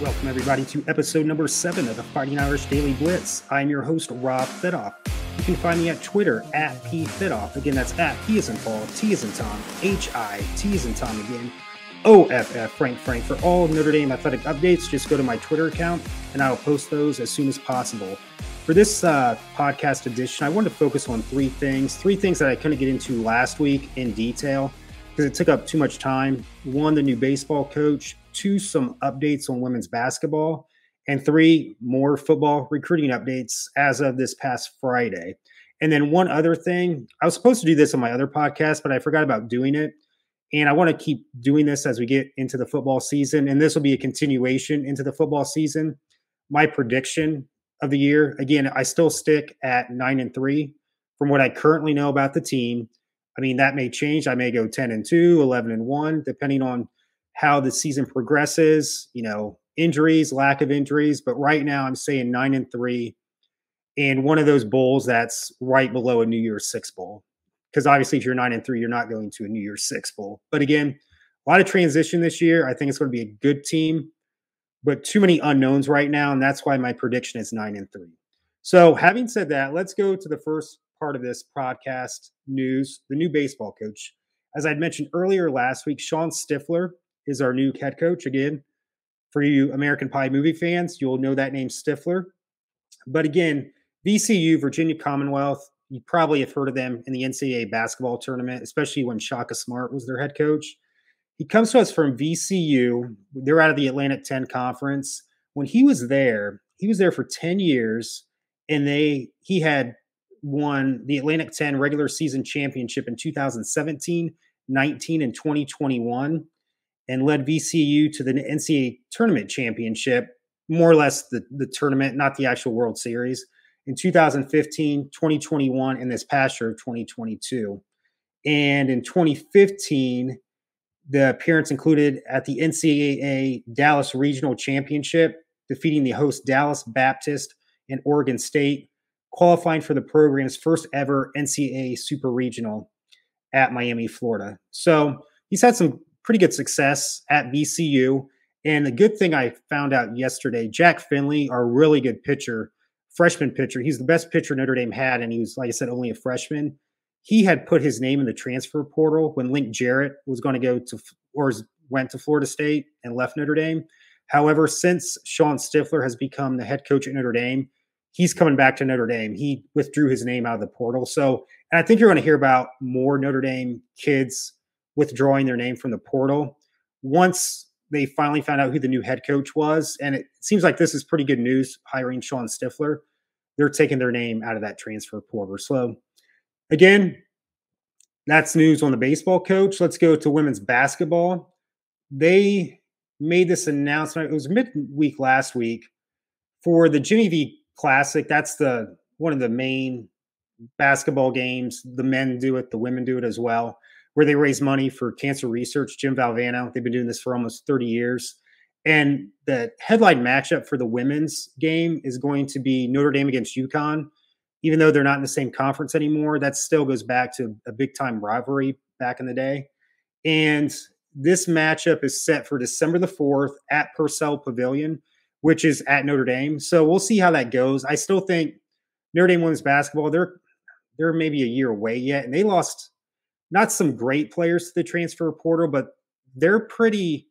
Welcome, everybody, to episode number seven of the Fighting Irish Daily Blitz. I'm your host, Rob Fidoff. You can find me at Twitter at P Fidoff. Again, that's at P is in Paul, T is in Tom, H I, T is in Tom again, O F F, Frank Frank. For all Notre Dame athletic updates, just go to my Twitter account and I'll post those as soon as possible. For this uh, podcast edition, I wanted to focus on three things, three things that I couldn't get into last week in detail because it took up too much time. One, the new baseball coach two, some updates on women's basketball, and three, more football recruiting updates as of this past Friday. And then one other thing, I was supposed to do this on my other podcast, but I forgot about doing it. And I want to keep doing this as we get into the football season. And this will be a continuation into the football season. My prediction of the year, again, I still stick at nine and three from what I currently know about the team. I mean, that may change. I may go 10 and 2, 11 and 1, depending on how the season progresses, you know, injuries, lack of injuries. But right now, I'm saying nine and three, and one of those bowls that's right below a New Year's Six bowl. Because obviously, if you're nine and three, you're not going to a New Year's Six bowl. But again, a lot of transition this year. I think it's going to be a good team, but too many unknowns right now, and that's why my prediction is nine and three. So, having said that, let's go to the first part of this podcast news the new baseball coach. As I'd mentioned earlier last week, Shawn Stiffler is our new head coach. Again, for you American Pie movie fans, you'll know that name Stifler. But again, VCU, Virginia Commonwealth, you probably have heard of them in the NCAA basketball tournament, especially when Shaka Smart was their head coach. He comes to us from VCU. They're out of the Atlantic 10 conference. When he was there, he was there for 10 years and they he had won the Atlantic 10 regular season championship in 2017, 19 and 2021 and led VCU to the NCAA tournament championship, more or less the, the tournament, not the actual World Series, in 2015, 2021, and this past year of 2022. And in 2015, the appearance included at the NCAA Dallas Regional Championship, defeating the host Dallas Baptist and Oregon State, qualifying for the program's first ever NCAA Super Regional at Miami, Florida. So he's had some pretty good success at VCU. And the good thing I found out yesterday, Jack Findlay, our really good pitcher, freshman pitcher, he's the best pitcher Notre Dame had, and he was, like I said, only a freshman. He had put his name in the transfer portal when Link Jarrett was going to go to or went to Florida State and left Notre Dame. However, since Shawn Stiffler has become the head coach at Notre Dame, he's coming back to Notre Dame. He withdrew his name out of the portal. So, and I think you're going to hear about more Notre Dame kids withdrawing their name from the portal. Once they finally found out who the new head coach was, and it seems like this is pretty good news hiring Shawn Stiffler, they're taking their name out of that transfer portal. So, again, that's news on the baseball coach. Let's go to women's basketball. They made this announcement. It was midweek last week for the Jimmy V Classic. That's the one of the main basketball games. The men do it, the women do it as well where they raise money for cancer research. Jim Valvano, they've been doing this for almost 30 years. And the headline matchup for the women's game is going to be Notre Dame against UConn. Even though they're not in the same conference anymore, that still goes back to a big time rivalry back in the day. And this matchup is set for December the 4th at Purcell Pavilion, which is at Notre Dame. So we'll see how that goes. I still think Notre Dame women's basketball, they're they're maybe a year away yet. And they lost not some great players to the transfer portal, but they're pretty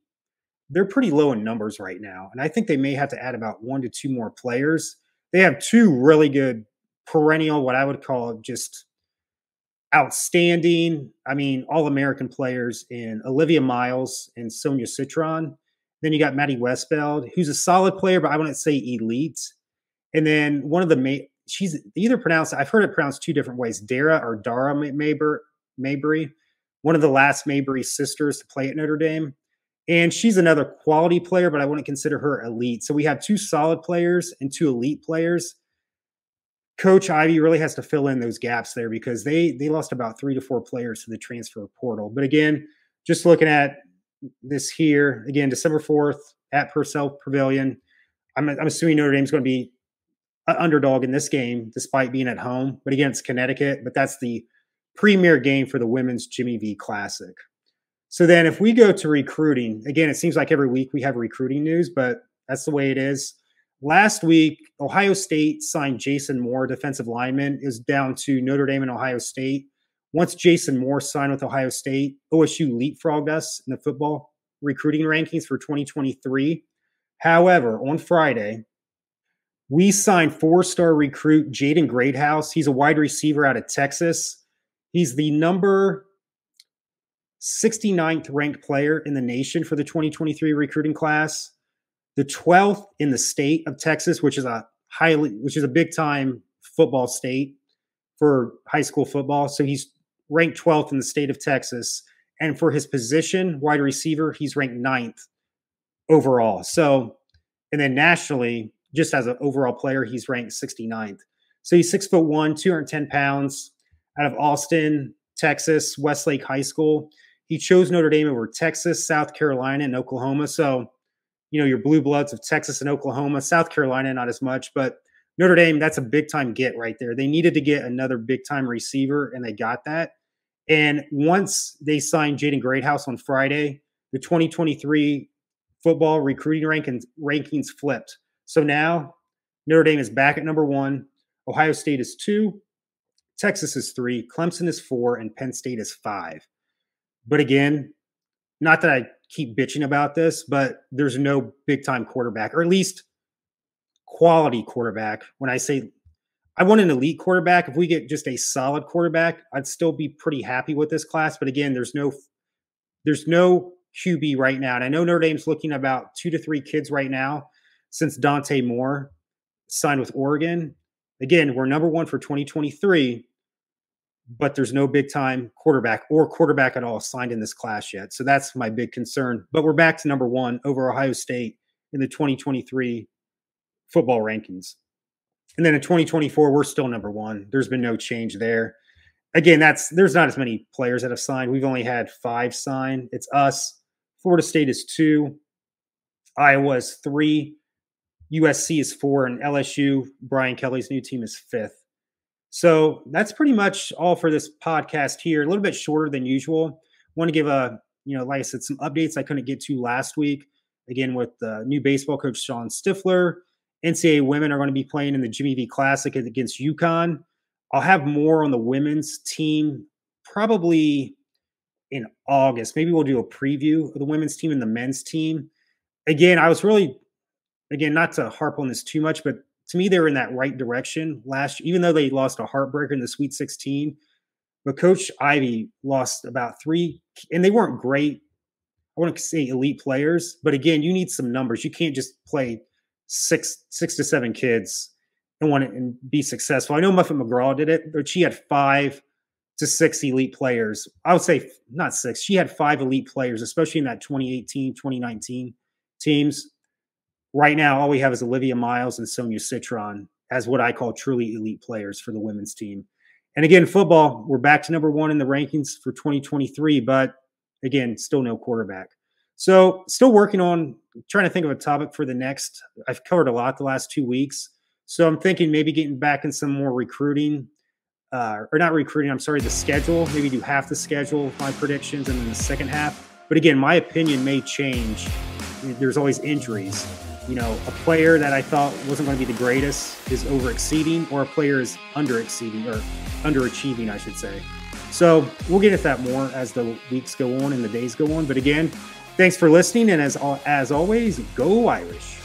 they're pretty low in numbers right now. And I think they may have to add about one to two more players. They have two really good perennial, what I would call just outstanding, I mean, all American players in Olivia Miles and Sonia Citron. Then you got Maddie Westbeld, who's a solid player, but I wouldn't say elite. And then one of the main, she's either pronounced, I've heard it pronounced two different ways, Dara or Dara Maber, Mabrey, one of the last Mabrey sisters to play at Notre Dame. And she's another quality player, but I wouldn't consider her elite. So we have two solid players and two elite players. Coach Ivey really has to fill in those gaps there because they they lost about three to four players to the transfer portal. But again, just looking at this here again, December fourth at Purcell Pavilion. I'm, I'm assuming Notre Dame's going to be an underdog in this game, despite being at home. But again, it's Connecticut. But that's the premier game for the women's Jimmy V Classic. So then, if we go to recruiting, again, it seems like every week we have recruiting news, but That's the way it is. Last week, Ohio State signed Jason Moore, defensive lineman, is down to Notre Dame and Ohio State. Once Jason Moore signed with Ohio State, OSU leapfrogged us in the football recruiting rankings for 2023. However, on Friday, we signed four star recruit Jaden Greathouse. He's a wide receiver out of Texas. He's the number 69th ranked player in the nation for the 2023 recruiting class, the 12th in the state of Texas, which is a highly, which is a big time football state for high school football. So he's ranked 12th in the state of Texas. And for his position, wide receiver, he's ranked ninth overall. So, and then nationally, just as an overall player, he's ranked 69th. So he's six foot one, 210 pounds out of Austin, Texas, Westlake High School. He chose Notre Dame over Texas, South Carolina, and Oklahoma. So, you know, your blue bloods of Texas and Oklahoma, South Carolina, not as much, but Notre Dame, that's a big time get right there. They needed to get another big time receiver, and they got that. And once they signed Jaden Greathouse on Friday, the 2023 football recruiting rankings, rankings flipped. So now Notre Dame is back at number one. Ohio State is two. Texas is three. Clemson is four. And Penn State is five. But again, not that I keep bitching about this, but there's no big time quarterback, or at least quality quarterback. When I say I want an elite quarterback, if we get just a solid quarterback, I'd still be pretty happy with this class. But again, there's no there's no QB right now. And I know Notre Dame's looking about two to three kids right now since Dante Moore signed with Oregon. Again, we're number one for 2023, but there's no big time quarterback or quarterback at all signed in this class yet. So that's my big concern. But we're back to number one over Ohio State in the 2023 football rankings. And then in 2024, we're still number one. There's been no change there. Again, that's there's not as many players that have signed. We've only had five sign. It's us. Florida State is two. Iowa is three. USC is four, and LSU, Brian Kelly's new team, is fifth. So that's pretty much all for this podcast here. A little bit shorter than usual. Want to give a, you know, like I said, some updates I couldn't get to last week. Again, with the new baseball coach Shawn Stiffler. NCAA women are going to be playing in the Jimmy V Classic against UConn. I'll have more on the women's team probably in August. Maybe we'll do a preview of the women's team and the men's team. Again, I was really again, not to harp on this too much, but to me, they were in that right direction last even though they lost a heartbreaker in the Sweet 16. But Coach Ivey lost about three, and they weren't great. I want to say elite players, but again, you need some numbers. You can't just play six six to seven kids and want to and be successful. I know Muffet McGraw did it, but she had five to six elite players. I would say not six. She had five elite players, especially in that 2018, 2019 teams right now, all we have is Olivia Miles and Sonia Citron as what I call truly elite players for the women's team. And again, football, we're back to number one in the rankings for 2023, but again, still no quarterback. So, still working on trying to think of a topic for the next. I've covered a lot the last two weeks. So, I'm thinking maybe getting back in some more recruiting, uh, or not recruiting, I'm sorry, the schedule. Maybe do half the schedule, my predictions, and then the second half. But again, my opinion may change. There's always injuries you know, a player that I thought wasn't going to be the greatest is over exceeding, or a player is under exceeding or underachieving, I should say. So we'll get at that more as the weeks go on and the days go on. But again, thanks for listening, and as as always, go Irish.